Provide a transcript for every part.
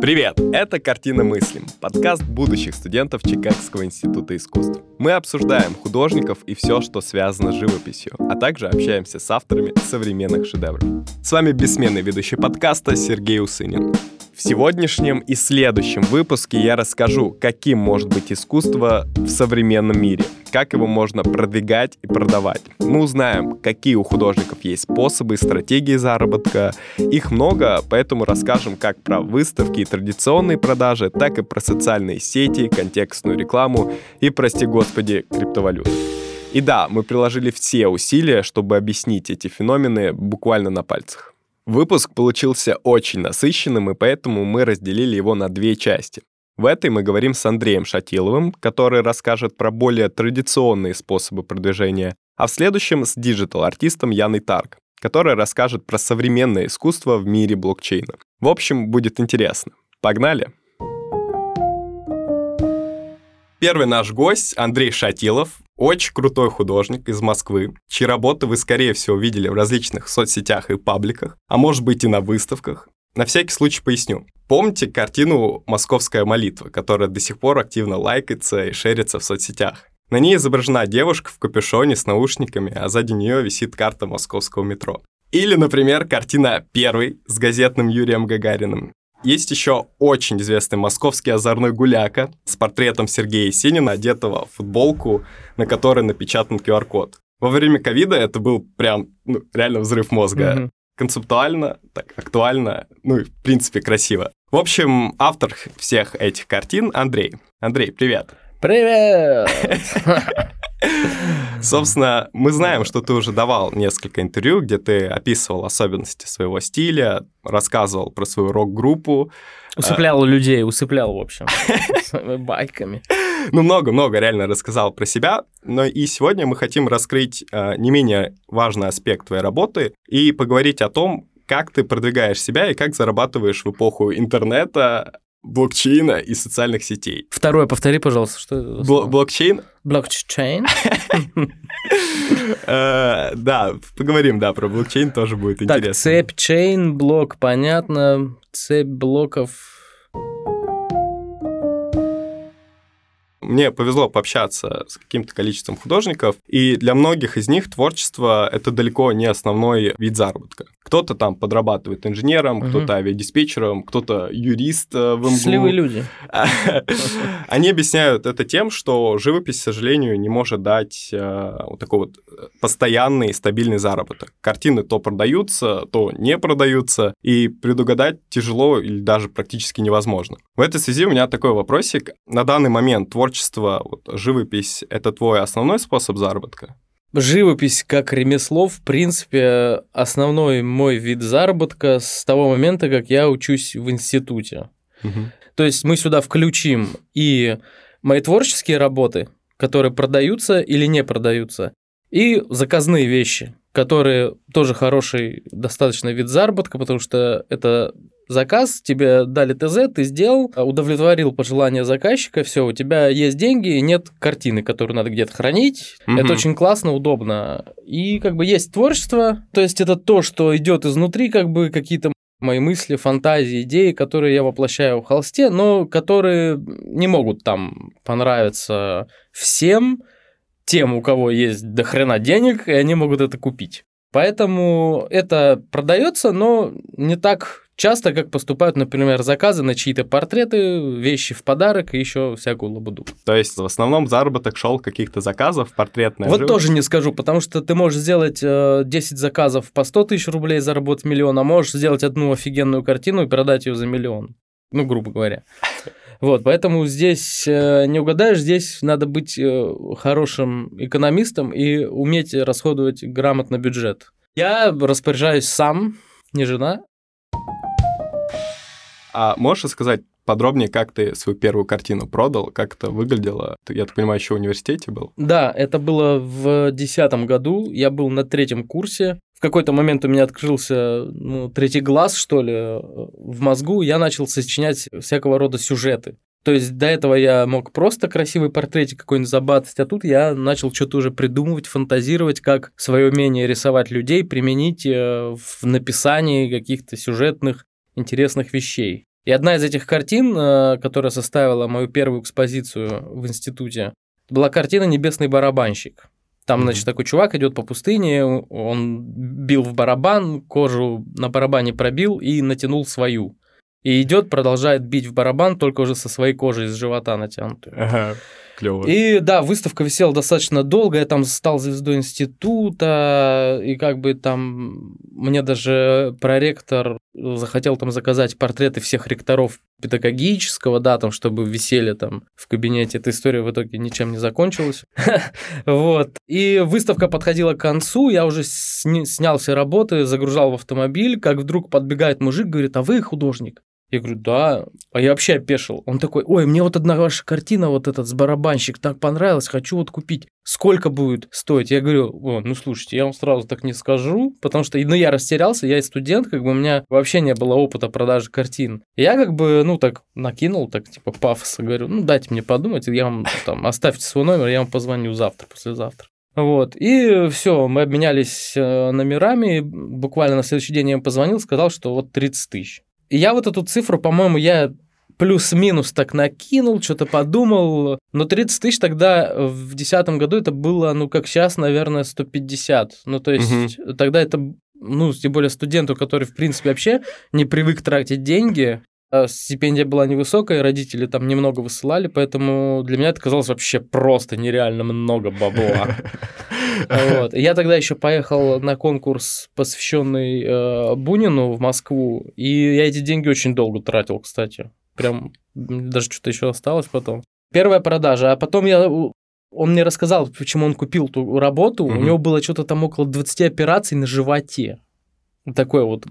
Привет! Это «Картина мыслим» — подкаст будущих студентов Чикагского института искусств. Мы обсуждаем художников и все, что связано с живописью, а также общаемся с авторами современных шедевров. С вами бессменный ведущий подкаста Сергей Усынин. В сегодняшнем и следующем выпуске я расскажу, каким может быть искусство в современном мире, как его можно продвигать и продавать. Мы узнаем, какие у художников есть способы и стратегии заработка. Их много, поэтому расскажем как про выставки и традиционные продажи, так и про социальные сети, контекстную рекламу и, прости господи, криптовалюту. И да, мы приложили все усилия, чтобы объяснить эти феномены буквально на пальцах. Выпуск получился очень насыщенным, и поэтому мы разделили его на две части. В этой мы говорим с Андреем Шатиловым, который расскажет про более традиционные способы продвижения, а в следующем с digital-артистом Яной Тарк, который расскажет про современное искусство в мире блокчейна. В общем, будет интересно. Погнали! Первый наш гость Андрей Шатилов, очень крутой художник из Москвы, чьи работы вы, скорее всего, видели в различных соцсетях и пабликах, а может быть и на выставках. На всякий случай поясню. Помните картину «Московская молитва», которая до сих пор активно лайкается и шерится в соцсетях? На ней изображена девушка в капюшоне с наушниками, а сзади нее висит карта московского метро. Или, например, картина «Первый» с газетным Юрием Гагариным. Есть еще очень известный московский озорной гуляка с портретом Сергея Есенина, одетого в футболку, на которой напечатан QR-код. Во время ковида это был прям ну, реально взрыв мозга. Mm-hmm. Концептуально, так актуально, ну и в принципе красиво. В общем, автор всех этих картин Андрей. Андрей, привет. Привет! Собственно, мы знаем, что ты уже давал несколько интервью, где ты описывал особенности своего стиля, рассказывал про свою рок-группу. Усыплял людей, усыплял, в общем, своими байками. Ну, много-много реально рассказал про себя, но и сегодня мы хотим раскрыть э, не менее важный аспект твоей работы и поговорить о том, как ты продвигаешь себя и как зарабатываешь в эпоху интернета, блокчейна и социальных сетей. Второе, повтори, пожалуйста, что это? Бл- блокчейн? Блокчейн? Э, да, поговорим, да, про блокчейн тоже будет интересно. Так, цепь, чейн, блок, понятно. Цепь блоков Мне повезло пообщаться с каким-то количеством художников, и для многих из них творчество — это далеко не основной вид заработка. Кто-то там подрабатывает инженером, угу. кто-то авиадиспетчером, кто-то юрист э, в МГУ. Счастливые люди. Они объясняют это тем, что живопись, к сожалению, не может дать э, вот такой вот постоянный стабильный заработок. Картины то продаются, то не продаются, и предугадать тяжело или даже практически невозможно. В этой связи у меня такой вопросик. На данный момент творчество творчество, вот, живопись — это твой основной способ заработка? Живопись как ремесло, в принципе, основной мой вид заработка с того момента, как я учусь в институте. Угу. То есть мы сюда включим и мои творческие работы, которые продаются или не продаются, и заказные вещи, которые тоже хороший достаточно вид заработка, потому что это заказ, тебе дали ТЗ, ты сделал, удовлетворил пожелания заказчика, все, у тебя есть деньги, нет картины, которую надо где-то хранить. Угу. Это очень классно, удобно. И как бы есть творчество, то есть это то, что идет изнутри, как бы какие-то мои мысли, фантазии, идеи, которые я воплощаю в холсте, но которые не могут там понравиться всем, тем, у кого есть до хрена денег, и они могут это купить. Поэтому это продается, но не так часто, как поступают, например, заказы на чьи-то портреты, вещи в подарок и еще всякую лабуду. То есть в основном заработок шел каких-то заказов портретных. Вот живопись. тоже не скажу, потому что ты можешь сделать 10 э, заказов по 100 тысяч рублей, заработать миллион, а можешь сделать одну офигенную картину и продать ее за миллион. Ну, грубо говоря. Вот, поэтому здесь э, не угадаешь, здесь надо быть э, хорошим экономистом и уметь расходовать грамотно бюджет. Я распоряжаюсь сам, не жена. А можешь рассказать подробнее, как ты свою первую картину продал, как это выглядело? Ты, я так понимаю, еще в университете был? Да, это было в десятом году. Я был на третьем курсе. В какой-то момент у меня открылся ну, третий глаз, что ли, в мозгу. Я начал сочинять всякого рода сюжеты. То есть до этого я мог просто красивый портретик какой-нибудь забацать, а тут я начал что-то уже придумывать, фантазировать, как свое умение рисовать людей применить э, в написании каких-то сюжетных интересных вещей. И одна из этих картин, э, которая составила мою первую экспозицию в институте, была картина «Небесный барабанщик». Там, значит, такой чувак идет по пустыне, он бил в барабан, кожу на барабане пробил и натянул свою. И идет, продолжает бить в барабан, только уже со своей кожей из живота натянутой. Ага. Клево. И да, выставка висела достаточно долго, я там стал звездой института, и как бы там мне даже проректор захотел там заказать портреты всех ректоров педагогического, да, там, чтобы висели там в кабинете. Эта история в итоге ничем не закончилась. Вот. И выставка подходила к концу, я уже снял все работы, загружал в автомобиль, как вдруг подбегает мужик, говорит, а вы художник? Я говорю, да. А я вообще опешил. Он такой, ой, мне вот одна ваша картина, вот этот с барабанщик, так понравилась, хочу вот купить. Сколько будет стоить? Я говорю, о, ну слушайте, я вам сразу так не скажу, потому что, ну, я растерялся, я студент, как бы у меня вообще не было опыта продажи картин. Я как бы, ну, так накинул, так типа пафоса, говорю, ну, дайте мне подумать, я вам там, оставьте свой номер, я вам позвоню завтра, послезавтра. Вот. И все, мы обменялись э, номерами. Буквально на следующий день я им позвонил, сказал, что вот 30 тысяч. Я вот эту цифру, по-моему, я плюс-минус так накинул, что-то подумал. Но 30 тысяч тогда в 2010 году это было, ну, как сейчас, наверное, 150. Ну, то есть угу. тогда это, ну, тем более студенту, который, в принципе, вообще не привык тратить деньги, а стипендия была невысокая, родители там немного высылали, поэтому для меня это казалось вообще просто нереально много бабла. Вот. Я тогда еще поехал на конкурс, посвященный э, Бунину в Москву, и я эти деньги очень долго тратил, кстати. Прям даже что-то еще осталось потом. Первая продажа, а потом я он мне рассказал, почему он купил ту работу. Угу. У него было что-то там около 20 операций на животе. Такой вот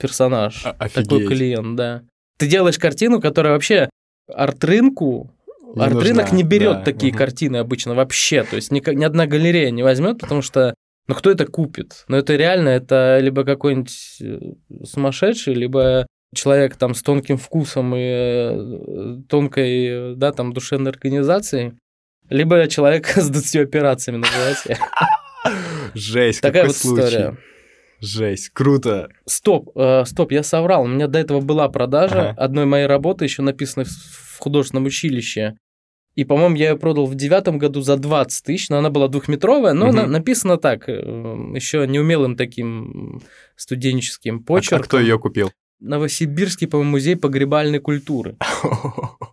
персонаж, Офигеть. такой клиент, да. Ты делаешь картину, которая вообще арт-рынку не Арт-рынок нужна, не берет да. такие угу. картины обычно вообще. То есть ни, ни одна галерея не возьмет, потому что ну кто это купит? Ну это реально, это либо какой-нибудь э, сумасшедший, либо человек там с тонким вкусом и э, тонкой, да, там душевной организацией, либо человек с 20 операциями называется. Жесть, Такая вот случай. история. Жесть, круто. Стоп, э, стоп, я соврал. У меня до этого была продажа ага. одной моей работы, еще написанной в художественном училище. И, по-моему, я ее продал в девятом году за 20 тысяч, но она была двухметровая, но угу. она написана так, э, еще неумелым таким студенческим почерком. А, а кто ее купил? Новосибирский, по-моему, музей погребальной культуры.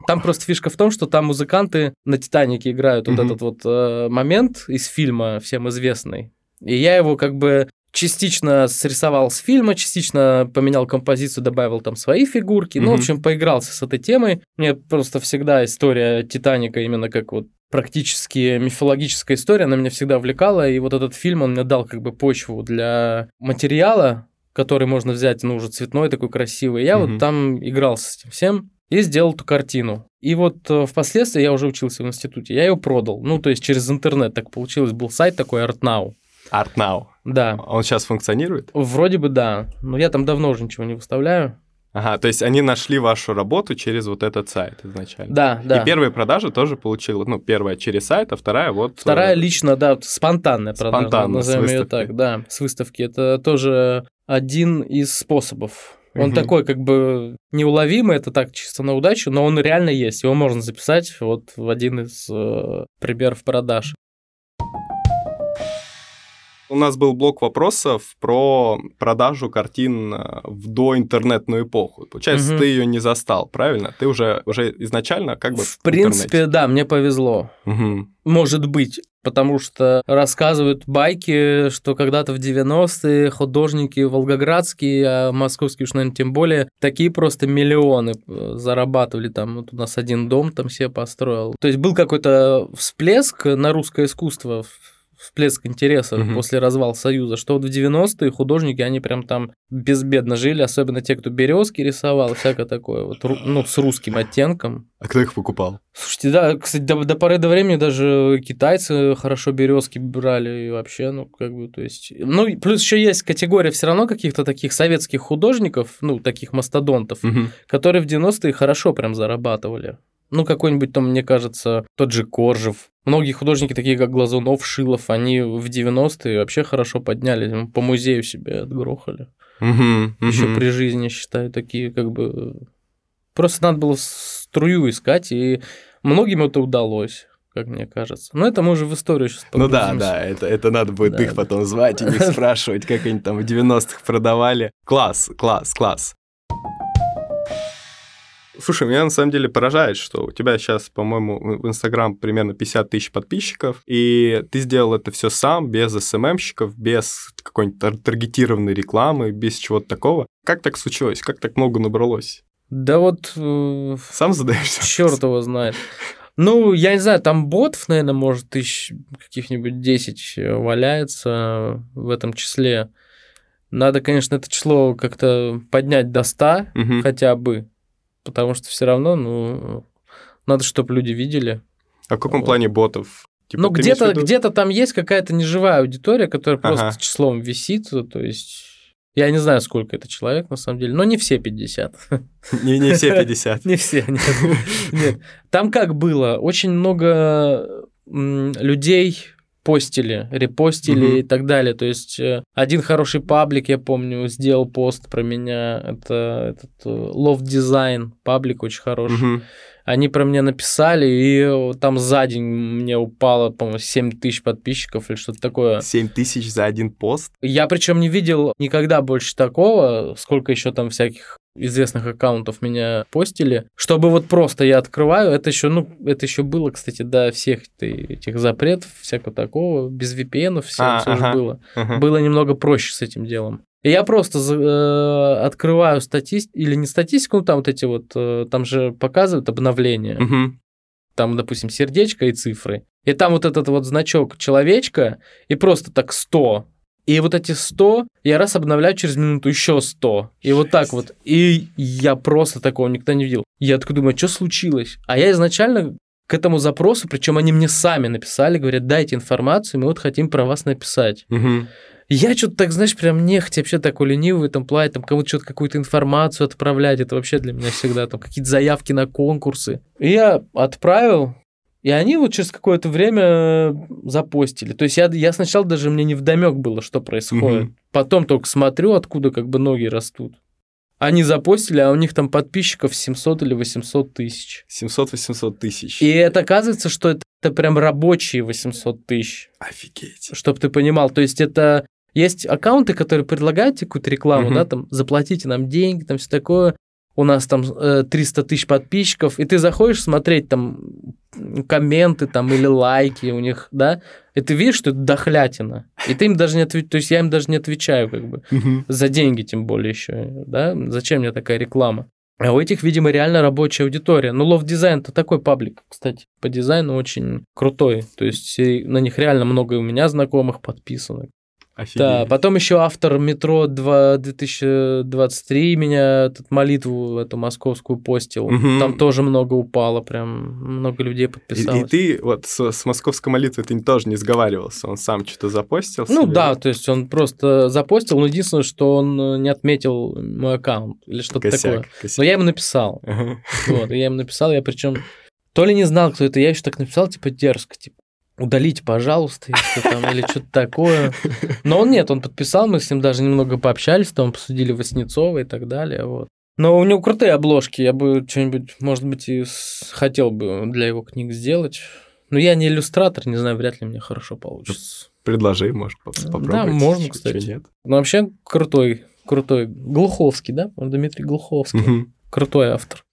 Там просто фишка в том, что там музыканты на Титанике играют вот этот вот э, момент из фильма всем известный. И я его как бы частично срисовал с фильма, частично поменял композицию, добавил там свои фигурки. Mm-hmm. Ну, в общем, поигрался с этой темой. Мне просто всегда история Титаника именно как вот практически мифологическая история, она меня всегда увлекала, и вот этот фильм, он мне дал как бы почву для материала, который можно взять, ну, уже цветной такой красивый. Я mm-hmm. вот там играл с этим всем и сделал эту картину. И вот э, впоследствии я уже учился в институте, я ее продал. Ну, то есть через интернет так получилось, был сайт такой ArtNow. ArtNow. Да. Он сейчас функционирует? Вроде бы да, но я там давно уже ничего не выставляю. Ага, то есть они нашли вашу работу через вот этот сайт изначально. Да, да. И первые продажи тоже получил, ну, первая через сайт, а вторая вот... Вторая э, лично, да, спонтанная продажа, Спонтанно, назовем ее так, да, с выставки. Это тоже один из способов. Он угу. такой как бы неуловимый, это так чисто на удачу, но он реально есть, его можно записать вот в один из э, примеров продаж. У нас был блок вопросов про продажу картин э, в доинтернетную эпоху. Получается, угу. ты ее не застал, правильно? Ты уже, уже изначально как бы в, в принципе, интернете. да, мне повезло. Угу. Может быть, потому что рассказывают байки, что когда-то в 90-е художники волгоградские, а московские уж, наверное, тем более, такие просто миллионы э, зарабатывали. Там вот у нас один дом там себе построил. То есть был какой-то всплеск на русское искусство всплеск интереса угу. после развала Союза, что вот в 90-е художники, они прям там безбедно жили, особенно те, кто березки рисовал, всякое такое, вот, ну, с русским оттенком. А кто их покупал? Слушайте, да, кстати, до, до поры до времени даже китайцы хорошо березки брали и вообще, ну, как бы, то есть... Ну, плюс еще есть категория все равно каких-то таких советских художников, ну, таких мастодонтов, угу. которые в 90-е хорошо прям зарабатывали. Ну, какой-нибудь там, мне кажется, тот же Коржев. Многие художники, такие как Глазунов, Шилов, они в 90-е вообще хорошо подняли, по музею себе отгрохали. Угу, Еще угу. при жизни, считаю, такие как бы Просто надо было струю искать, и многим это удалось как мне кажется. Но это мы уже в историю сейчас Ну да, да, это, это надо будет да, их да. потом звать и них спрашивать, как они там в 90-х продавали. Класс, класс, класс. Слушай, меня на самом деле поражает, что у тебя сейчас, по-моему, в Инстаграм примерно 50 тысяч подписчиков, и ты сделал это все сам, без СММщиков, без какой-нибудь таргетированной рекламы, без чего-то такого. Как так случилось? Как так много набралось? Да вот... Э, сам задаешься? Черт его знает. Ну, я не знаю, там ботов, наверное, может, тысяч каких-нибудь 10 валяется в этом числе. Надо, конечно, это число как-то поднять до 100 угу. хотя бы потому что все равно, ну, надо, чтобы люди видели. А в каком вот. плане ботов? Типа, ну, где-то виду... где там есть какая-то неживая аудитория, которая ага. просто числом висит, то есть... Я не знаю, сколько это человек, на самом деле, но не все 50. Не, не все 50. Не все, нет. нет. Там как было? Очень много людей постили, репостили угу. и так далее. То есть э, один хороший паблик, я помню, сделал пост про меня. Это этот э, Love Design паблик очень хороший. Угу. Они про меня написали, и там за день мне упало, по-моему, 7 тысяч подписчиков или что-то такое. 7 тысяч за один пост? Я причем не видел никогда больше такого, сколько еще там всяких известных аккаунтов меня постили, чтобы вот просто я открываю, это еще, ну, это еще было, кстати, до всех этих запретов, всякого такого, без VPN, все, а, все ага, было. Ага. Было немного проще с этим делом. И я просто э, открываю статистику, или не статистику, ну там вот эти вот, э, там же показывают обновления. Угу. Там, допустим, сердечко и цифры. И там вот этот вот значок человечка, и просто так 100 и вот эти 100 я раз обновляю через минуту еще 100. И вот так вот. И я просто такого никогда не видел. Я такой думаю, что случилось? А я изначально к этому запросу, причем они мне сами написали, говорят, дайте информацию, мы вот хотим про вас написать. Угу. Я что-то так, знаешь, прям нехотя вообще такой ленивый этом плане, там кому-то что-то какую-то информацию отправлять, это вообще для меня всегда там какие-то заявки на конкурсы. И я отправил, и они вот через какое-то время запостили. То есть я, я сначала даже мне не вдомек было, что происходит. Угу. Потом только смотрю, откуда как бы ноги растут. Они запостили, а у них там подписчиков 700 или 800 тысяч. 700-800 тысяч. И это оказывается, что это, это прям рабочие 800 тысяч. Офигеть. Чтобы ты понимал. То есть это есть аккаунты, которые предлагают какую-то рекламу, угу. да, там, заплатите нам деньги, там все такое у нас там 300 э, тысяч подписчиков, и ты заходишь смотреть там комменты там или лайки у них, да, и ты видишь, что это дохлятина. И ты им даже не отвечаешь, то есть я им даже не отвечаю как бы, за деньги тем более еще, да, зачем мне такая реклама? А у этих, видимо, реально рабочая аудитория. Ну, Love Design это такой паблик, кстати, по дизайну очень крутой. То есть на них реально много у меня знакомых подписано. Офигеть. Да, потом еще автор метро 2, 2023 меня этот молитву эту московскую постил. Угу. Там тоже много упало, прям много людей подписалось. И, и ты вот с, с московской молитвой ты тоже не сговаривался, он сам что-то запостил? Ну себе? да, то есть он просто запостил, но единственное, что он не отметил мой аккаунт или что-то такое. Косяк. Но я ему написал. Ага. Вот, я ему написал, я причем то ли не знал, кто это, я еще так написал, типа дерзко, типа удалить, пожалуйста, если там, или что-то такое. Но он нет, он подписал, мы с ним даже немного пообщались, там посудили Васнецова и так далее, вот. Но у него крутые обложки, я бы что-нибудь, может быть, и хотел бы для его книг сделать. Но я не иллюстратор, не знаю, вряд ли мне хорошо получится. Предложи, может, попробовать. Да, можно, кстати. Нет. Но вообще крутой, крутой. Глуховский, да? Дмитрий Глуховский. Угу. Крутой автор.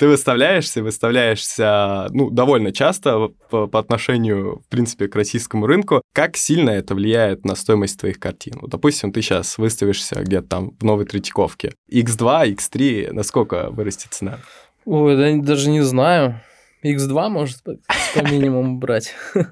Ты выставляешься, выставляешься, ну, довольно часто по, по отношению, в принципе, к российскому рынку. Как сильно это влияет на стоимость твоих картин? Вот, допустим, ты сейчас выставишься где-то там в новой Третьяковке. X2, X3, насколько вырастет цена? Ой, да, даже не знаю. X2, может быть, по минимуму брать.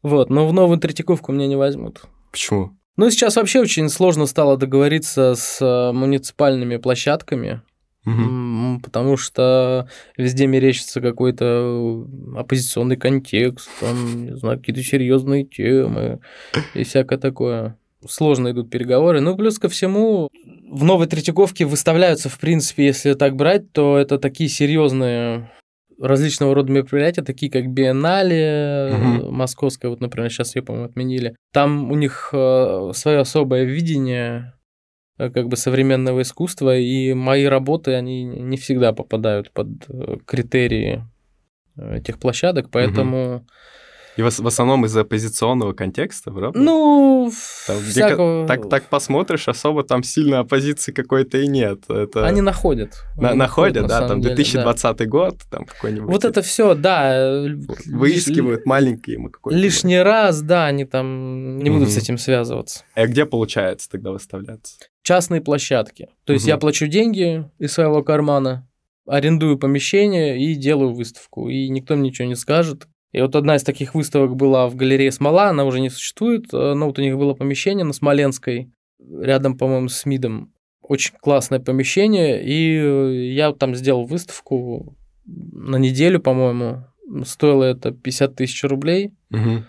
Вот, но в новую Третьяковку меня не возьмут. Почему? Ну, сейчас вообще очень сложно стало договориться с э, муниципальными площадками Угу. Потому что везде мерещится какой-то оппозиционный контекст, там, не знаю, какие-то серьезные темы и всякое такое. Сложно идут переговоры. Ну, плюс ко всему, в новой Третьяковке выставляются, в принципе, если так брать, то это такие серьезные различного рода мероприятия, такие как Биеннале, угу. московская, вот, например, сейчас ее, по-моему, отменили. Там у них э, свое особое видение э, как бы современного искусства, и мои работы, они не всегда попадают под э, критерии этих площадок, поэтому... Угу. И в, в основном из-за оппозиционного контекста, правда? Ну, там, всякого... так, так посмотришь, особо там сильно оппозиции какой-то и нет. Это... Они находят. На, Они находят, на да, там деле, 2020 да. год, там какой-нибудь... Вот это все, да. Выискивают лиш... маленькие мы какой-то... Лишний раз, да, они там не будут угу. с этим связываться. А где получается тогда выставляться? Частные площадки. То есть угу. я плачу деньги из своего кармана, арендую помещение и делаю выставку. И никто мне ничего не скажет. И вот одна из таких выставок была в галерее Смола, она уже не существует, э, но вот у них было помещение на Смоленской, рядом, по-моему, с МИДом. Очень классное помещение, и я там сделал выставку на неделю, по-моему. Стоило это 50 тысяч рублей. Угу.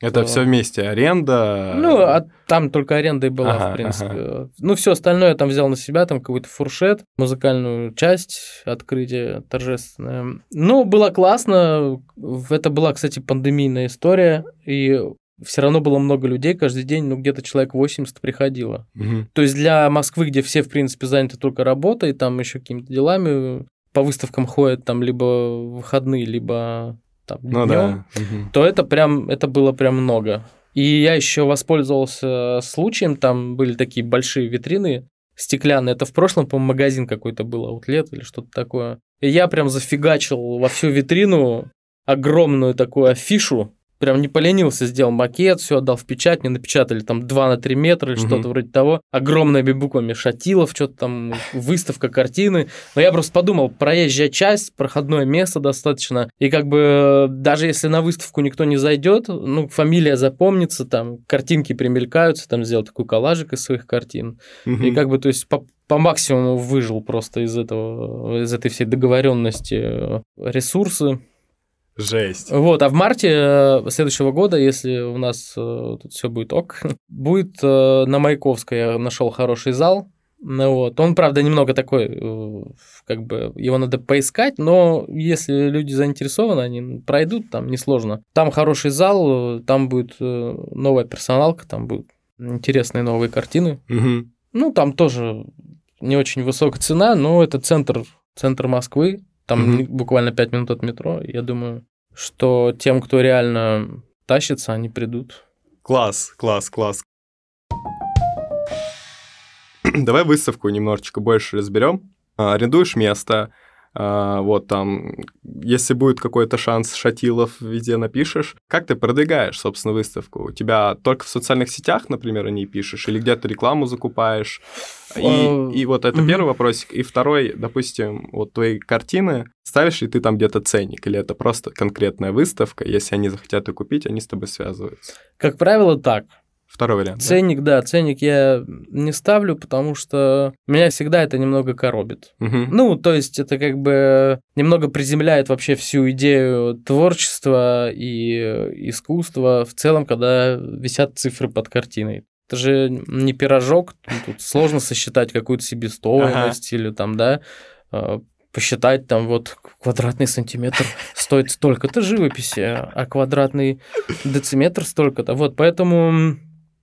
Это все вместе аренда. Ну, а там только аренда и была, ага, в принципе. Ага. Ну, все остальное я там взял на себя, там какой-то фуршет, музыкальную часть, открытие торжественное. Ну, было классно. Это была, кстати, пандемийная история, и все равно было много людей каждый день, ну, где-то человек 80 приходило. Угу. То есть для Москвы, где все, в принципе, заняты только работой, там еще какими-то делами, по выставкам ходят там либо выходные, либо там, ну, днем, да. то это прям, это было прям много. И я еще воспользовался случаем, там были такие большие витрины стеклянные, это в прошлом, по-моему, магазин какой-то был, аутлет или что-то такое. И я прям зафигачил во всю витрину огромную такую афишу прям не поленился, сделал макет, все отдал в печать, мне напечатали там 2 на 3 метра или угу. что-то вроде того. Огромными буквами Шатилов, что-то там, выставка картины. Но я просто подумал, проезжая часть, проходное место достаточно. И как бы даже если на выставку никто не зайдет, ну, фамилия запомнится, там, картинки примелькаются, там, сделал такой коллажик из своих картин. Угу. И как бы, то есть, по, по максимуму выжил просто из этого, из этой всей договоренности э, ресурсы. Жесть. Вот, а в марте э, следующего года, если у нас э, тут все будет ок, будет э, на Маяковской я нашел хороший зал. Ну вот, он, правда, немного такой, как бы его надо поискать, но если люди заинтересованы, они пройдут, там несложно. Там хороший зал, там будет новая персоналка, там будут интересные новые картины. Угу. Ну, там тоже не очень высокая цена, но это центр, центр Москвы, там угу. буквально 5 минут от метро. Я думаю, что тем, кто реально тащится, они придут. Класс, класс, класс. Давай выставку немножечко больше разберем. А, арендуешь место, вот там, если будет какой-то шанс Шатилов везде напишешь, как ты продвигаешь, собственно, выставку? У тебя только в социальных сетях, например, о ней пишешь, или где-то рекламу закупаешь? И, а, и вот это первый вопросик. И второй, допустим, вот твои картины, ставишь ли ты там где-то ценник, или это просто конкретная выставка, если они захотят ее купить, они с тобой связываются? Как правило, так. Второй вариант. Ценник, да? да, ценник я не ставлю, потому что меня всегда это немного коробит. Угу. Ну, то есть это как бы немного приземляет вообще всю идею творчества и искусства в целом, когда висят цифры под картиной. Это же не пирожок, тут сложно сосчитать какую-то себестоимость ага. или там, да, а, посчитать там вот квадратный сантиметр стоит столько-то живописи, а квадратный дециметр столько-то. Вот поэтому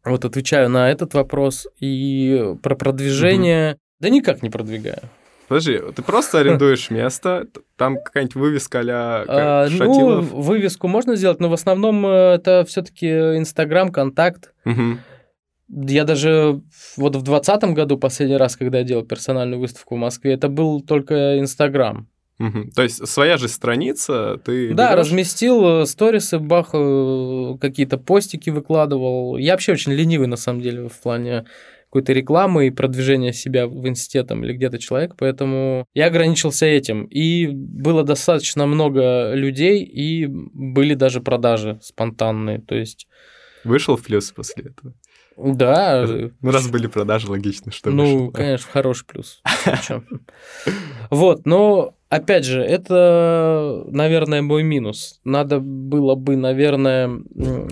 вот отвечаю на этот вопрос. И про продвижение... Угу. Да никак не продвигаю. Подожди, ты просто арендуешь место, там какая-нибудь вывеска а а, Ну, вывеску можно сделать, но в основном э, это все-таки Инстаграм, Контакт. Угу. Я даже вот в 2020 году, последний раз, когда я делал персональную выставку в Москве, это был только Инстаграм. Угу. То есть своя же страница, ты... Да, берешь... разместил э, сторисы, бах, э, какие-то постики выкладывал. Я вообще очень ленивый, на самом деле, в плане какой-то рекламы и продвижения себя в институте или где-то человек, поэтому я ограничился этим. И было достаточно много людей, и были даже продажи спонтанные, то есть... Вышел в плюс после этого? Да. Ну, раз были продажи, логично, что Ну, вышел, конечно, хороший плюс. Вот, но, опять же, это, наверное, мой минус. Надо было бы, наверное,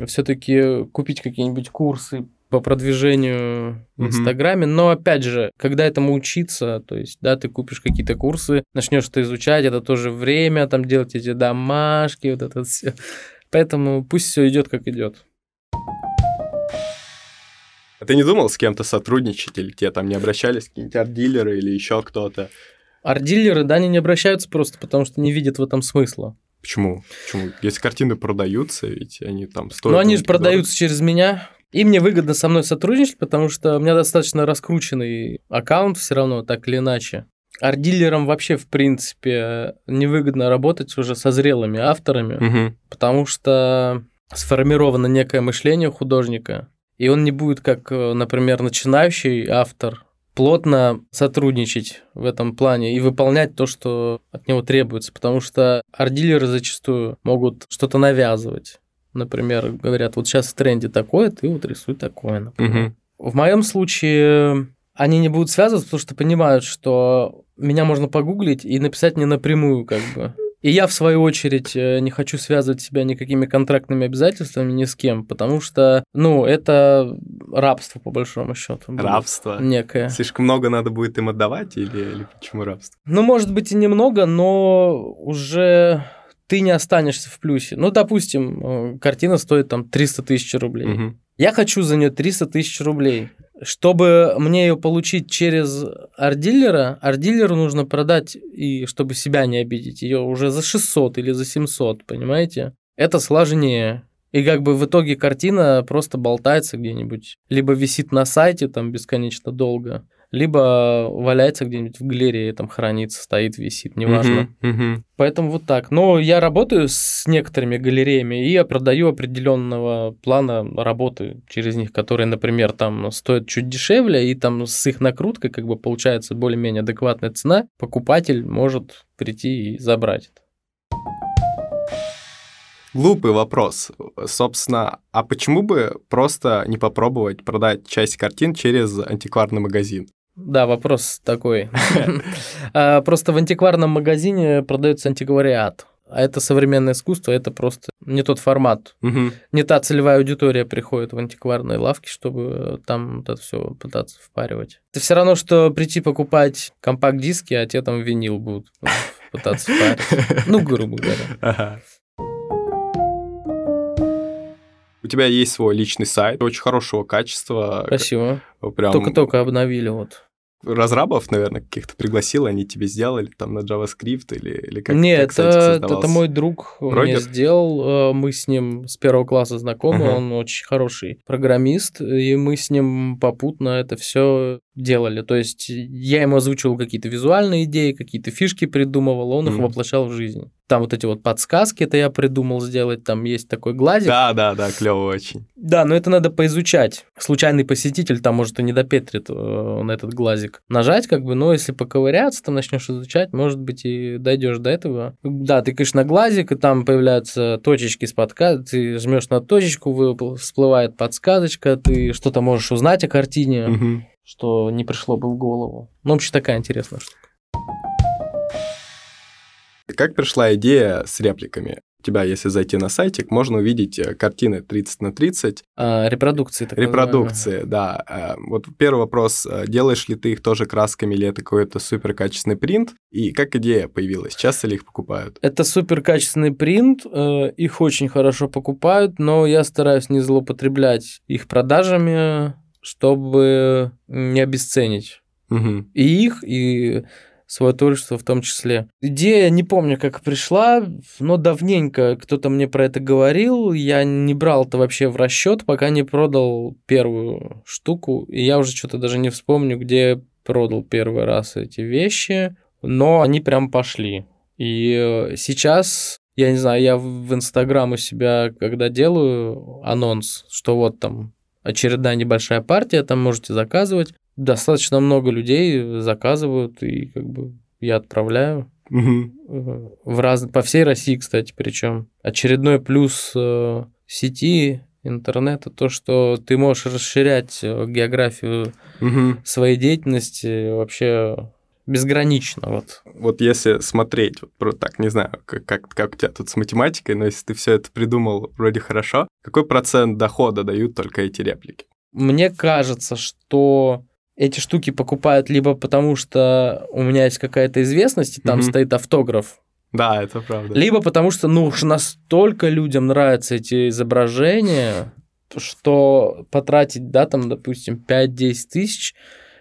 все-таки купить какие-нибудь курсы по продвижению в Инстаграме, но опять же, когда этому учиться, то есть, да, ты купишь какие-то курсы, начнешь это изучать, это тоже время, там делать эти домашки, вот это все. Поэтому пусть все идет как идет. А ты не думал с кем-то сотрудничать, или тебе там не обращались какие-нибудь арт-дилеры или еще кто-то? Арт-дилеры, да, они не обращаются просто потому, что не видят в этом смысла. Почему? Почему? Если картины продаются, ведь они там стоят... Ну, они же продаются через меня. И мне выгодно со мной сотрудничать, потому что у меня достаточно раскрученный аккаунт все равно, так или иначе. Арт-дилерам вообще, в принципе, невыгодно работать уже со зрелыми авторами, Мгм. потому что сформировано некое мышление у художника, и он не будет, как, э, например, начинающий автор, плотно сотрудничать в этом плане и выполнять то, что от него требуется, потому что арт-дилеры зачастую могут что-то навязывать. Например, говорят, вот сейчас в тренде такое, ты вот рисуй такое, например. Мгм. В моем случае они не будут связываться, потому что понимают, что меня можно погуглить и написать мне напрямую, как бы. И я, в свою очередь, э, не хочу связывать себя никакими контрактными обязательствами ни с кем, потому что, ну, это рабство, по большому счету. Рабство. Некое. Слишком много надо будет им отдавать или, или почему рабство? Ну, может быть, и немного, но уже ты не останешься в плюсе. Ну, допустим, э, картина стоит там 300 тысяч рублей. Мгм. Я хочу за нее 300 тысяч рублей. Чтобы мне ее получить через арт-дилера, арт-дилеру нужно продать, и чтобы себя не обидеть, ее уже за 600 или за 700, понимаете? Это сложнее. И как бы в итоге картина просто болтается где-нибудь. Либо висит на сайте там бесконечно долго, либо валяется где-нибудь в галерее, там хранится, стоит, висит, неважно. Мгм. Мгм. Поэтому вот так. Но я работаю с некоторыми галереями, и я продаю определенного плана работы через них, которые, например, там стоят чуть дешевле, и там с их накруткой как бы получается более-менее адекватная цена. Покупатель может прийти и забрать это. Глупый вопрос. Собственно, а почему бы просто не попробовать продать часть картин через антикварный магазин? Да, вопрос такой. А, Просто в антикварном магазине продается антиквариат. А это современное искусство, это просто не тот формат. Мгм. не та целевая аудитория приходит в антикварные лавки, чтобы там вот это все пытаться впаривать. Это все равно, что прийти покупать компакт-диски, а те там винил будут пытаться впарить. Ну, грубо говоря. Ага. У тебя есть свой личный сайт, очень хорошего качества. Спасибо. Прям Только-только обновили вот. Разрабов, наверное, каких-то пригласил, они тебе сделали там на JavaScript или, или как Нет, как это, это мой друг мне Прогер? сделал. э, Мы с ним с первого класса знакомы. Ага. Он очень хороший программист, и мы с ним попутно это все делали. То есть я ему озвучивал какие-то визуальные идеи, какие-то фишки придумывал, он их Мгм. воплощал в жизнь. Там вот эти вот подсказки, это я придумал сделать. Там есть такой глазик. Да, да, да, клево очень. Да, но это надо поизучать. Случайный посетитель там, может, и не допетрит э, на этот глазик. Нажать, как бы, но если поковыряться, там начнешь изучать, может быть, и дойдешь до этого. Да, ты тыкаешь на глазик, и там появляются точечки с подсказкой, ты жмешь на точечку, всплывает подсказочка, ты что-то можешь узнать о картине, Мгм. Что не пришло бы в голову. Ну, вообще такая интересная штука. Как пришла идея с репликами? У тебя, если зайти на сайтик, можно увидеть э, картины 30 на 30, А, репродукции. так называемые. репродукции, да. Э, Вот первый вопрос, э, делаешь ли ты их тоже красками или это какой-то супер качественный принт? И как идея появилась? Часто ли их покупают? Это супер качественный принт, их очень хорошо покупают, но я стараюсь не злоупотреблять их продажами, чтобы не обесценить Мгм. и их, и свое творчество в том числе. Идея, не помню, как пришла, но давненько кто-то мне про это говорил, я не брал это вообще в расчет, пока не продал первую штуку, и я уже что-то даже не вспомню, где продал первый раз эти вещи, но они прям пошли. И э, сейчас, я не знаю, я в Инстаграм у себя, когда делаю анонс, что вот там очередная небольшая партия, там можете заказывать. Достаточно много людей заказывают, и как бы я отправляю э, в раз... по всей России, кстати, причем. Очередной плюс э, сети интернета то, что ты можешь расширять э, географию Мгм. своей деятельности вообще безгранично. Вот. Вот если смотреть, вот, так, не знаю, как, как, как у тебя тут с математикой, но если ты все это придумал вроде хорошо, какой процент дохода дают только эти реплики? Мне кажется, что эти штуки покупают либо потому, что у меня есть какая-то известность, и там Мгм. стоит автограф, Да, это правда. либо потому, что ну уж настолько людям нравятся эти изображения, что потратить, да, там, допустим, 5-10 тысяч,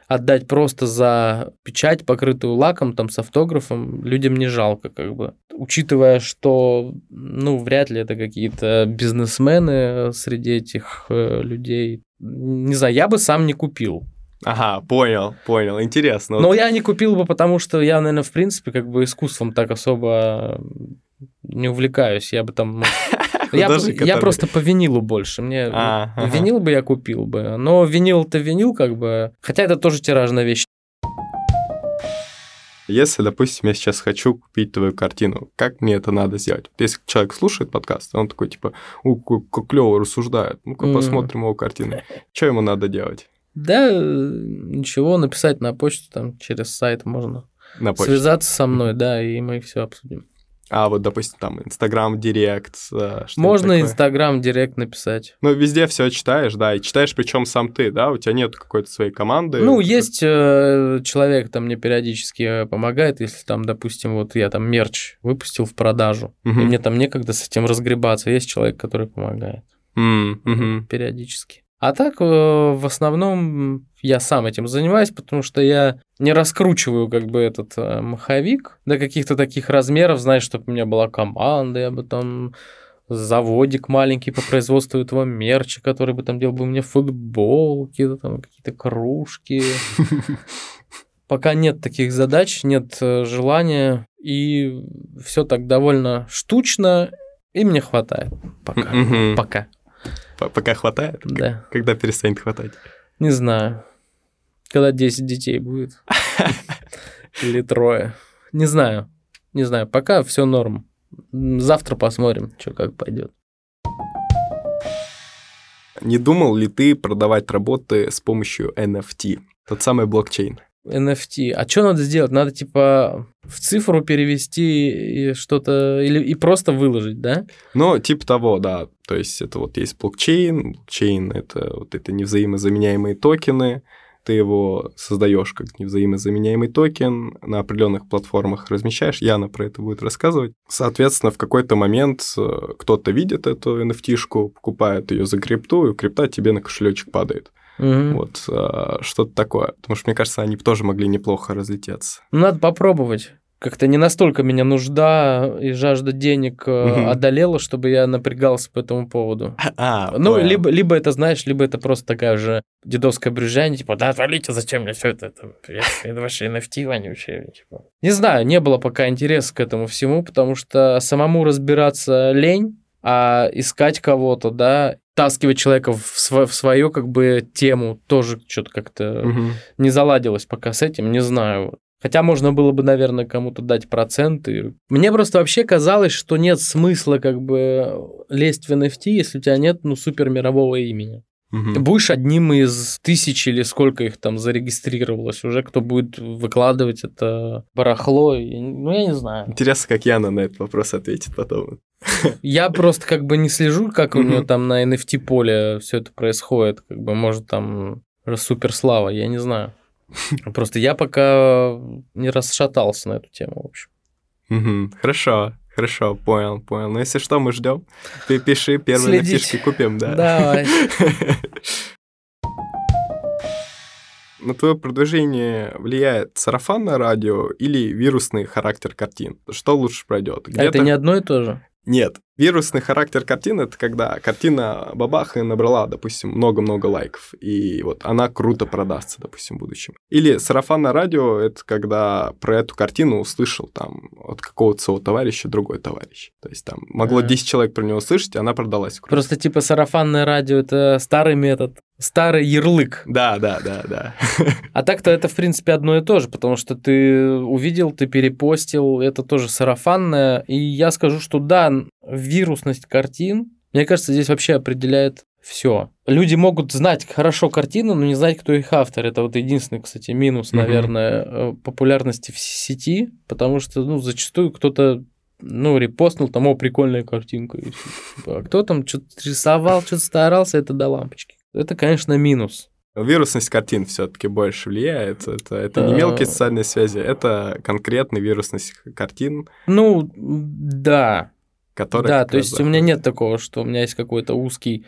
отдать просто за печать, покрытую лаком, там, с автографом, людям не жалко, как бы. Учитывая, что, ну, вряд ли это какие-то бизнесмены среди этих э, людей. Не знаю, я бы сам не купил. Ага, понял, понял, интересно. Но я не купил бы, потому что я, наверное, в принципе, как бы искусством так особо не увлекаюсь. Я бы там... ну, Я, Художник, я просто по винилу больше. Мне А, ага. винил бы я купил бы. Но винил-то винил, как бы. Хотя это тоже тиражная вещь. Если, допустим, я сейчас хочу купить твою картину, как мне это надо сделать? Вот Если человек слушает подкаст, он такой, типа, у, как, клево рассуждает, ну-ка Мгм. посмотрим его картину. Что ему надо делать Да, э, ничего, написать на почту там через сайт можно. на? Связаться со мной, да, и мы все обсудим. А вот, допустим, там Инстаграм, Директ, э, Можно? Инстаграм, Директ написать. Ну, везде все читаешь, да, и читаешь причем сам ты, да, у тебя нет какой-то своей команды. Ну, есть э, человек, там мне периодически э, помогает, если там, допустим, вот я там мерч выпустил в продажу, и Мгм. мне там некогда с этим разгребаться, есть человек, который помогает мгм. периодически. А так, э, в основном, я сам этим занимаюсь, потому что я не раскручиваю как бы этот э, маховик до каких-то таких размеров, знаешь, чтобы у меня была команда, я бы там заводик маленький по производству этого мерча, который бы там делал бы меня футболки, там какие-то кружки. Пока нет таких задач, нет э, желания, и все так довольно штучно, и мне хватает. Пока. Пока. Пока хватает? Да. Когда перестанет хватать? Не знаю. Когда 10 детей будет. Или трое. Не знаю. Не знаю. Пока все норм. Завтра посмотрим, что как пойдет. Не думал ли ты продавать работы с помощью NFT? Тот самый блокчейн. NFT. А что надо сделать? Надо типа в цифру перевести и что-то или и просто выложить, да? Ну, типа того, да. То есть это вот есть блокчейн. Блокчейн — это вот это невзаимозаменяемые токены. Ты его создаешь как невзаимозаменяемый токен, на определенных платформах размещаешь. Яна про это будет рассказывать. Соответственно, в какой-то момент э, кто-то видит эту NFT-шку, покупает ее за крипту, и крипта тебе на кошелечек падает. Мгм. Вот э, что-то такое. Потому что, мне кажется, они тоже могли неплохо разлететься. Ну, надо попробовать. Как-то не настолько меня нужда и жажда денег Мгм. одолела, чтобы я напрягался по этому поводу. А, Ну, понял. либо, либо это, знаешь, либо это просто такая же дедовское брюзжание, типа, да, отвалите, зачем мне все это? Это, это ваши NFT вонючие. Типа. Не знаю, не было пока интереса к этому всему, потому что самому разбираться лень, а искать кого-то, да, таскивать человека в, сво- в свою, как бы, тему тоже что-то как-то Мгм. не заладилось пока с этим, не знаю. Хотя можно было бы, наверное, кому-то дать проценты. Мне просто вообще казалось, что нет смысла как бы лезть в NFT, если у тебя нет, ну, супер мирового имени. Ты Мгм. будешь одним из тысяч или сколько их там зарегистрировалось уже, кто будет выкладывать это барахло. и- Ну, я не знаю. Интересно, как Яна на этот вопрос ответит потом. Я просто как бы не слежу, как у нее там на NFT поле все это происходит. Как бы, может, там суперслава, я не знаю. Просто я пока не расшатался на эту тему, в общем. Хорошо, хорошо, понял, понял. Ну, если что, мы ждем. Ты пиши, первые Следить. фишки купим, да. Давай. На твое продвижение влияет сарафанное радио или вирусный характер картин? Что лучше пройдет? А это не одно и то же? Нет. Вирусный характер картины это когда картина бабаха набрала, допустим, много-много лайков, и вот она круто продастся, допустим, в будущем. Или сарафанное радио это когда про эту картину услышал там от какого-то своего товарища другой товарищ. То есть там могло Ага. 10 человек про него услышать, и она продалась круто. Просто типа сарафанное радио это старый метод, старый ярлык. Да, да, да, да. А так-то это, в принципе, одно и то же, потому что ты увидел, ты перепостил, это тоже сарафанное. И я скажу, что да, вирусность картин, мне кажется, здесь вообще определяет все. Люди могут знать хорошо картины, но не знать, кто их автор. Это вот единственный, кстати, минус, Мгм. наверное, э, популярности в сети, потому что, ну, зачастую кто-то ну, репостнул, там, о, прикольная картинка. Типа, А кто там что-то рисовал, что-то старался, это до лампочки. Это, конечно, минус. Вирусность картин все-таки больше влияет. Это, это не мелкие социальные связи, это конкретная вирусность картин, Ну, да. которая... да, то есть у меня нет такого, что у меня есть какой-то узкий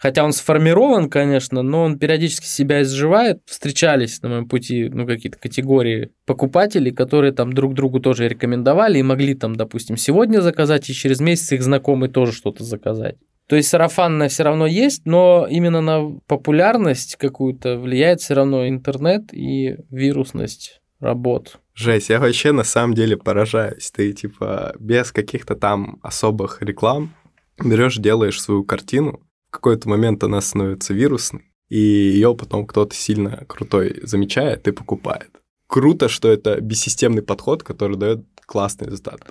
Хотя он сформирован, конечно, но он периодически себя изживает. Встречались на моем пути ну, какие-то категории покупателей, которые там друг другу тоже рекомендовали и могли там, допустим, сегодня заказать, и через месяц их знакомый тоже что-то заказать. То есть сарафанное все равно есть, но именно на популярность какую-то влияет все равно интернет и вирусность работ. Жесть, я вообще на самом деле поражаюсь. Ты типа без каких-то там особых реклам берешь, делаешь свою картину, в какой-то момент она становится вирусной, и ее потом кто-то сильно крутой замечает и покупает. Круто, что это бессистемный подход, который дает классный результат.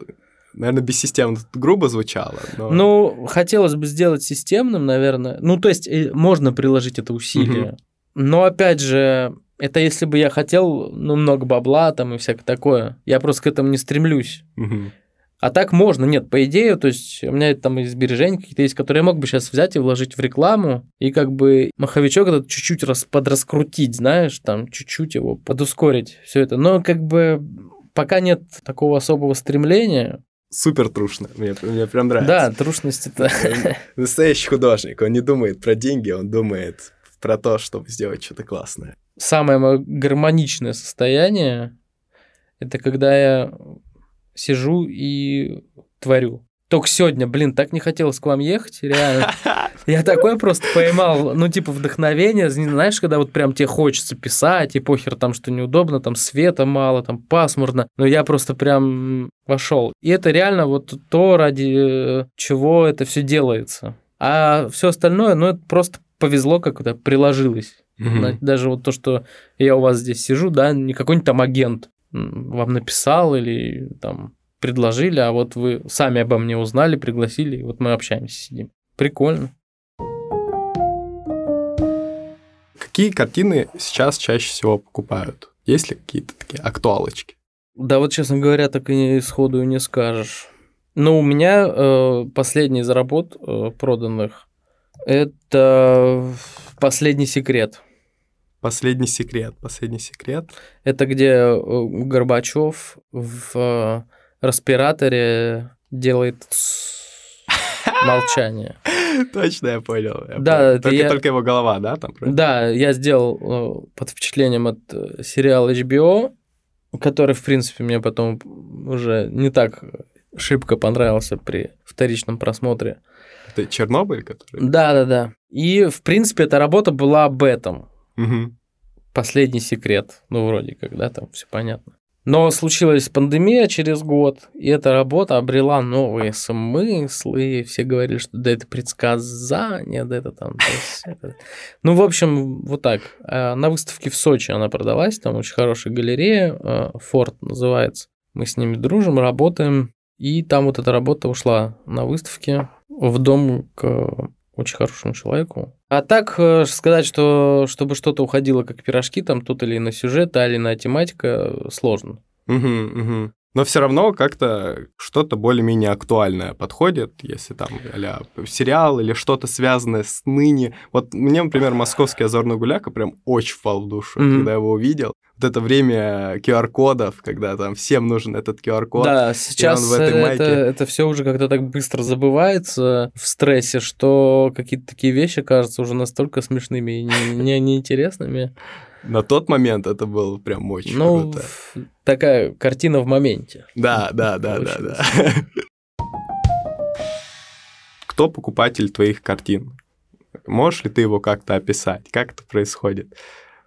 Наверное, бессистемно грубо звучало. Но... Ну, хотелось бы сделать системным, наверное. Ну, то есть э, можно приложить это усилие. Угу. Но опять же, это если бы я хотел, ну, много бабла там и всякое такое. Я просто к этому не стремлюсь. Угу. А так можно, нет, по идее, то есть у меня там и сбережения какие-то есть, которые я мог бы сейчас взять и вложить в рекламу, и как бы маховичок этот чуть-чуть рас, подраскрутить, знаешь, там чуть-чуть его подускорить, все это. Но как бы пока нет такого особого стремления, супер трушно. Мне, мне прям нравится. Да, трушность это... Настоящий художник. Он не думает про деньги, он думает про то, чтобы сделать что-то классное. Самое мое гармоничное состояние это когда я сижу и творю. Только сегодня, блин, так не хотелось к вам ехать, реально. Я такой просто поймал, ну, типа, вдохновение, знаешь, когда вот прям тебе хочется писать, и похер там, что неудобно, там света мало, там пасмурно, но я просто прям вошел. И это реально вот то, ради чего это все делается. А все остальное, ну, это просто повезло, как это приложилось. Угу. Даже вот то, что я у вас здесь сижу, да, не какой-нибудь там агент вам написал или там предложили, а вот вы сами обо мне узнали, пригласили, и вот мы общаемся, сидим. Прикольно. Какие картины сейчас чаще всего покупают? Есть ли какие-то такие актуалочки? Да вот, честно говоря, так и сходу и не скажешь. Но у меня э, последний из работ э, проданных – это «Последний секрет». Последний секрет, последний секрет. Это где э, Горбачев в э, респираторе делает молчание. Точно, я понял. Я да, понял. Только, я... только его голова, да? Там, да, я сделал э, под впечатлением от сериала HBO, который, в принципе, мне потом уже не так шибко понравился при вторичном просмотре. Это Чернобыль, который? Да, да, да. И, в принципе, эта работа была об этом. Угу. Последний секрет. Ну, вроде как, да, там все понятно. Но случилась пандемия через год, и эта работа обрела новые смыслы. Все говорили, что да это предсказание, да это там... Ну, в общем, вот так. А на выставке в Сочи она продалась, там очень хорошая галерея, а, Форт называется. Мы с ними дружим, работаем, и там вот эта работа ушла на выставке в дом к очень хорошему человеку. А так э, сказать, что чтобы что-то уходило как пирожки, там тут или на сюжет, а или на тематика, сложно. Угу, угу. Но все равно как-то что-то более-менее актуальное подходит, если там а сериал или что-то связанное с ныне. Вот мне, например, «Московский озорной гуляка» прям очень впал в душу, mm-hmm. когда я его увидел. Вот это время QR-кодов, когда там всем нужен этот QR-код. Да, сейчас в этой это, это все уже как-то так быстро забывается в стрессе, что какие-то такие вещи кажутся уже настолько смешными и неинтересными. Не, не на тот момент это было прям очень ну, круто. Такая картина в моменте. Да, да, да, да, да. Кто покупатель твоих картин? Можешь ли ты его как-то описать? Как это происходит?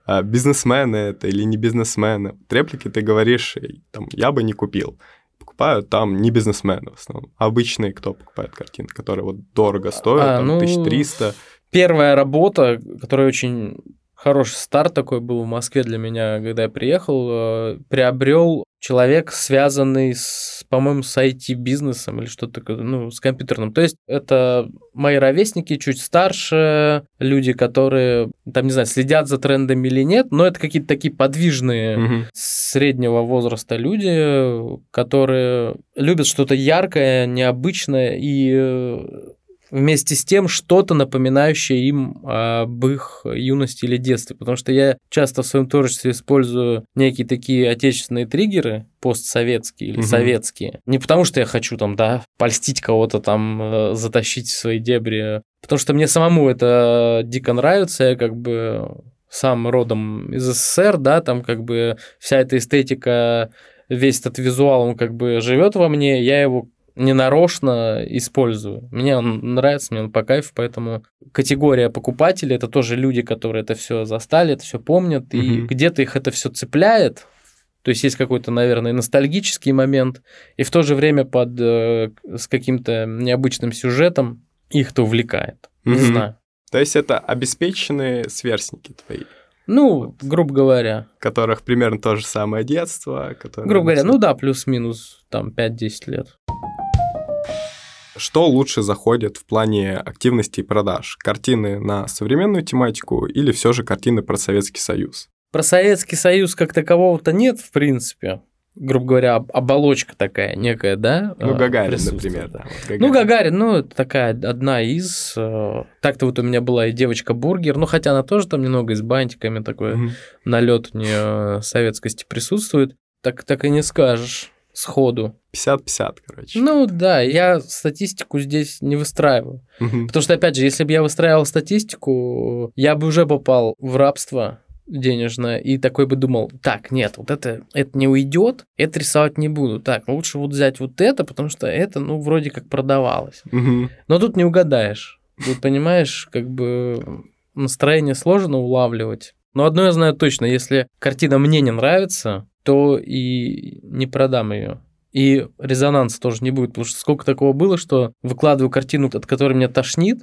А, бизнесмены это или не бизнесмены? Реплики ты говоришь, там, я бы не купил. Покупают там не бизнесмены в основном. А обычные кто покупает картины, которые вот дорого стоят, а, там, ну, 1300. Первая работа, которая очень хороший старт такой был в Москве для меня, когда я приехал, э, приобрел человек, связанный с, по-моему, с IT-бизнесом или что-то такое, ну, с компьютерным. То есть это мои ровесники, чуть старше, люди, которые, там, не знаю, следят за трендами или нет, но это какие-то такие подвижные угу. среднего возраста люди, которые любят что-то яркое, необычное и э, вместе с тем что-то напоминающее им об их юности или детстве. Потому что я часто в своем творчестве использую некие такие отечественные триггеры, постсоветские или угу. советские. Не потому что я хочу там, да, польстить кого-то там, э, затащить в свои дебри Потому что мне самому это дико нравится, я как бы сам родом из СССР, да, там как бы вся эта эстетика, весь этот визуал, он как бы живет во мне, я его ненарочно использую. Мне он нравится, мне он по кайфу, поэтому категория покупателей это тоже люди, которые это все застали, это все помнят, и угу. где-то их это все цепляет. То есть есть какой-то, наверное, ностальгический момент, и в то же время под э, с каким-то необычным сюжетом их это увлекает. Угу. Не знаю. То есть это обеспеченные сверстники твои. Ну, грубо говоря. Которых примерно то же самое детство. Которые грубо говоря, ну да, плюс-минус там 5-10 лет. Что лучше заходит в плане активности и продаж? Картины на современную тематику или все же картины про Советский Союз? Про Советский Союз как такового-то нет, в принципе. Грубо говоря, оболочка такая некая, да? Ну, Гагарин, например, да. Вот Гагарин. Ну, Гагарин, ну, это такая одна из. Э, так-то вот у меня была и девочка Бургер, ну, хотя она тоже там немного с бантиками такой угу. налет у нее советскости присутствует. Так, так и не скажешь сходу. 50-50, короче. Ну да, я статистику здесь не выстраиваю. Угу. Потому что, опять же, если бы я выстраивал статистику, я бы уже попал в рабство денежное и такой бы думал, так, нет, вот это, это не уйдет, это рисовать не буду. Так, лучше вот взять вот это, потому что это, ну, вроде как продавалось. Угу. Но тут не угадаешь. Тут, понимаешь, как бы настроение сложно улавливать. Но одно я знаю точно, если картина мне не нравится, то и не продам ее. И резонанса тоже не будет, потому что сколько такого было, что выкладываю картину, от которой меня тошнит,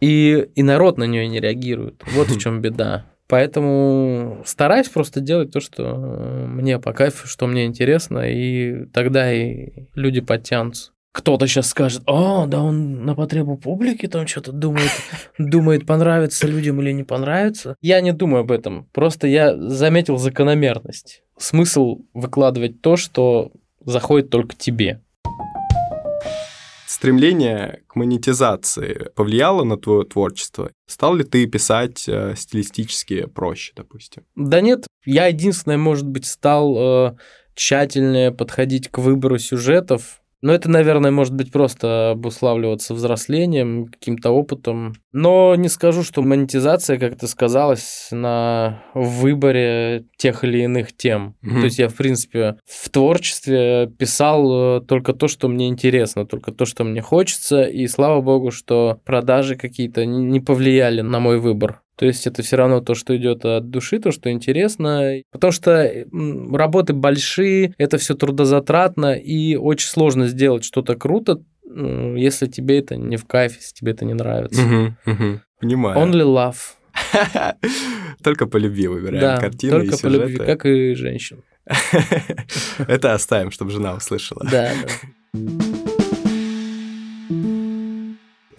и, и народ на нее не реагирует. Вот в чем беда. Поэтому стараюсь просто делать то, что мне по кайфу, что мне интересно, и тогда и люди подтянутся. Кто-то сейчас скажет, о, да он на потребу публики там что-то думает, думает, понравится людям или не понравится. Я не думаю об этом, просто я заметил закономерность смысл выкладывать то, что заходит только тебе. Стремление к монетизации повлияло на твое творчество? Стал ли ты писать э, стилистически проще, допустим? Да нет, я единственное, может быть, стал э, тщательнее подходить к выбору сюжетов, но это, наверное, может быть просто обуславливаться взрослением, каким-то опытом. Но не скажу, что монетизация как-то сказалась на выборе тех или иных тем. Mm-hmm. То есть я, в принципе, в творчестве писал э, только то, что мне интересно, только то, что мне хочется. И слава богу, что продажи какие-то не повлияли на мой выбор. То есть это все равно то, что идет от души, то, что интересно. Потому что работы большие, это все трудозатратно, и очень сложно сделать что-то круто, если тебе это не в кайф, если тебе это не нравится. Угу, угу. Понимаю. Only love. Только по любви выбираем да, картины только и по любви, как и женщин. Это оставим, чтобы жена услышала. Да, да.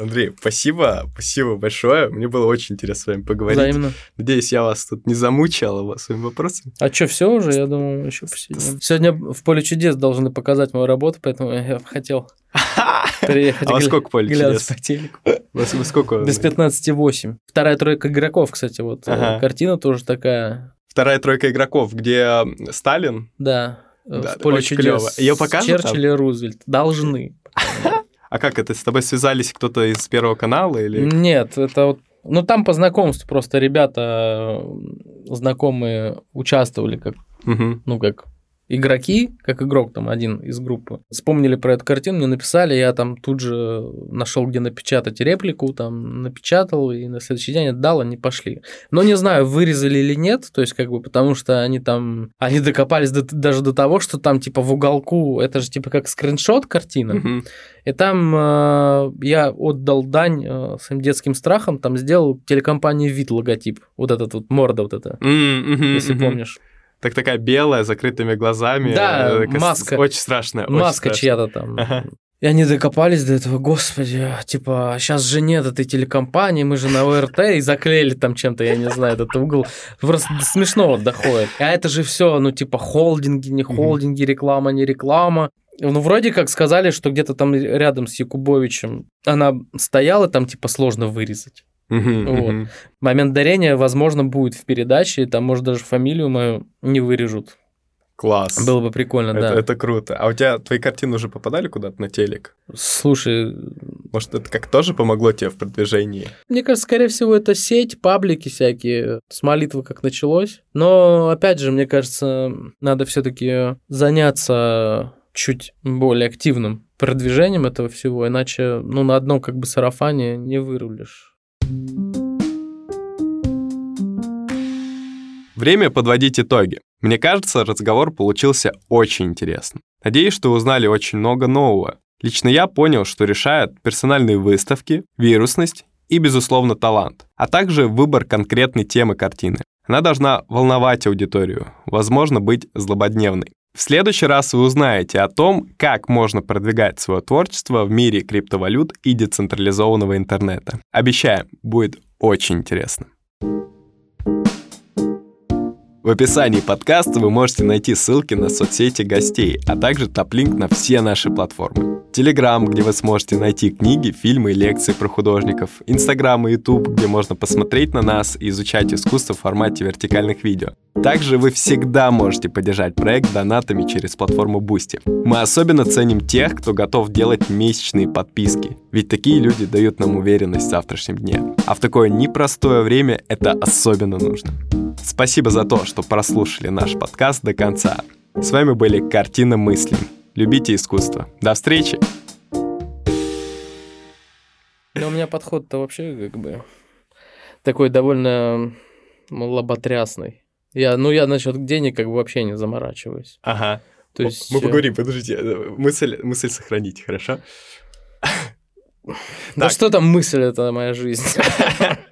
Андрей, спасибо, спасибо большое. Мне было очень интересно с вами поговорить. Взаимно. Надеюсь, я вас тут не замучал своим вопросом. А что, все уже? Я думаю, еще посидим. Сегодня в поле чудес должны показать мою работу, поэтому я хотел приехать. А во сколько поле чудес? по телеку. Во сколько? Без 15,8. Вторая тройка игроков, кстати, вот. Э, картина тоже такая. Вторая тройка игроков, где Сталин? Да. Да, в поле чудес. Ее показывают? Черчилль и Рузвельт. Должны. А как это, с тобой связались кто-то из Первого канала или? Нет, это вот ну, там по знакомству просто ребята знакомые участвовали как, угу. ну, как игроки, как игрок там один из группы, вспомнили про эту картину, мне написали, я там тут же нашел, где напечатать реплику, там напечатал, и на следующий день отдал, они пошли. Но не знаю, вырезали или нет, то есть как бы потому что они там, они докопались до, даже до того, что там типа в уголку, это же типа как скриншот картины, и там э, я отдал дань э, своим детским страхам, там сделал телекомпании вид логотип, вот этот вот морда вот эта, mm-hmm, если mm-hmm. помнишь. Так такая белая, закрытыми глазами. Да, э, маска. Очень страшная. Маска чья-то там. Ага. И они докопались до этого, господи, типа, сейчас же нет этой телекомпании, мы же на ОРТ и заклеили там чем-то, я не знаю, этот угол. Просто смешно вот доходит. А это же все, ну, типа, холдинги, не холдинги, реклама, не реклама. Ну, вроде как сказали, что где-то там рядом с Якубовичем она стояла, там, типа, сложно вырезать. Uh-huh, вот. uh-huh. Момент дарения, возможно, будет в передаче, и там, может, даже фамилию мою не вырежут. Класс. Было бы прикольно, это, да. Это круто. А у тебя твои картины уже попадали куда-то на телек? Слушай... Может, это как тоже помогло тебе в продвижении? Мне кажется, скорее всего, это сеть, паблики всякие, с молитвы как началось. Но, опять же, мне кажется, надо все таки заняться чуть более активным продвижением этого всего, иначе, ну, на одном как бы сарафане не вырулишь. Время подводить итоги. Мне кажется, разговор получился очень интересным. Надеюсь, что узнали очень много нового. Лично я понял, что решают персональные выставки, вирусность и, безусловно, талант, а также выбор конкретной темы картины. Она должна волновать аудиторию, возможно, быть злободневной. В следующий раз вы узнаете о том, как можно продвигать свое творчество в мире криптовалют и децентрализованного интернета. Обещаем, будет очень интересно. В описании подкаста вы можете найти ссылки на соцсети гостей, а также топ-линк на все наши платформы. Телеграм, где вы сможете найти книги, фильмы и лекции про художников. Инстаграм и Ютуб, где можно посмотреть на нас и изучать искусство в формате вертикальных видео. Также вы всегда можете поддержать проект донатами через платформу Boosty. Мы особенно ценим тех, кто готов делать месячные подписки, ведь такие люди дают нам уверенность в завтрашнем дне. А в такое непростое время это особенно нужно. Спасибо за то, что прослушали наш подкаст до конца. С вами были «Картина мыслей». Любите искусство. До встречи! Ну, у меня подход-то вообще как бы такой довольно лоботрясный. Я, ну, я насчет денег как бы вообще не заморачиваюсь. Ага. То есть... Мы э, поговорим, подождите. Мысль, мысль сохранить, хорошо? Да что там мысль, это моя жизнь.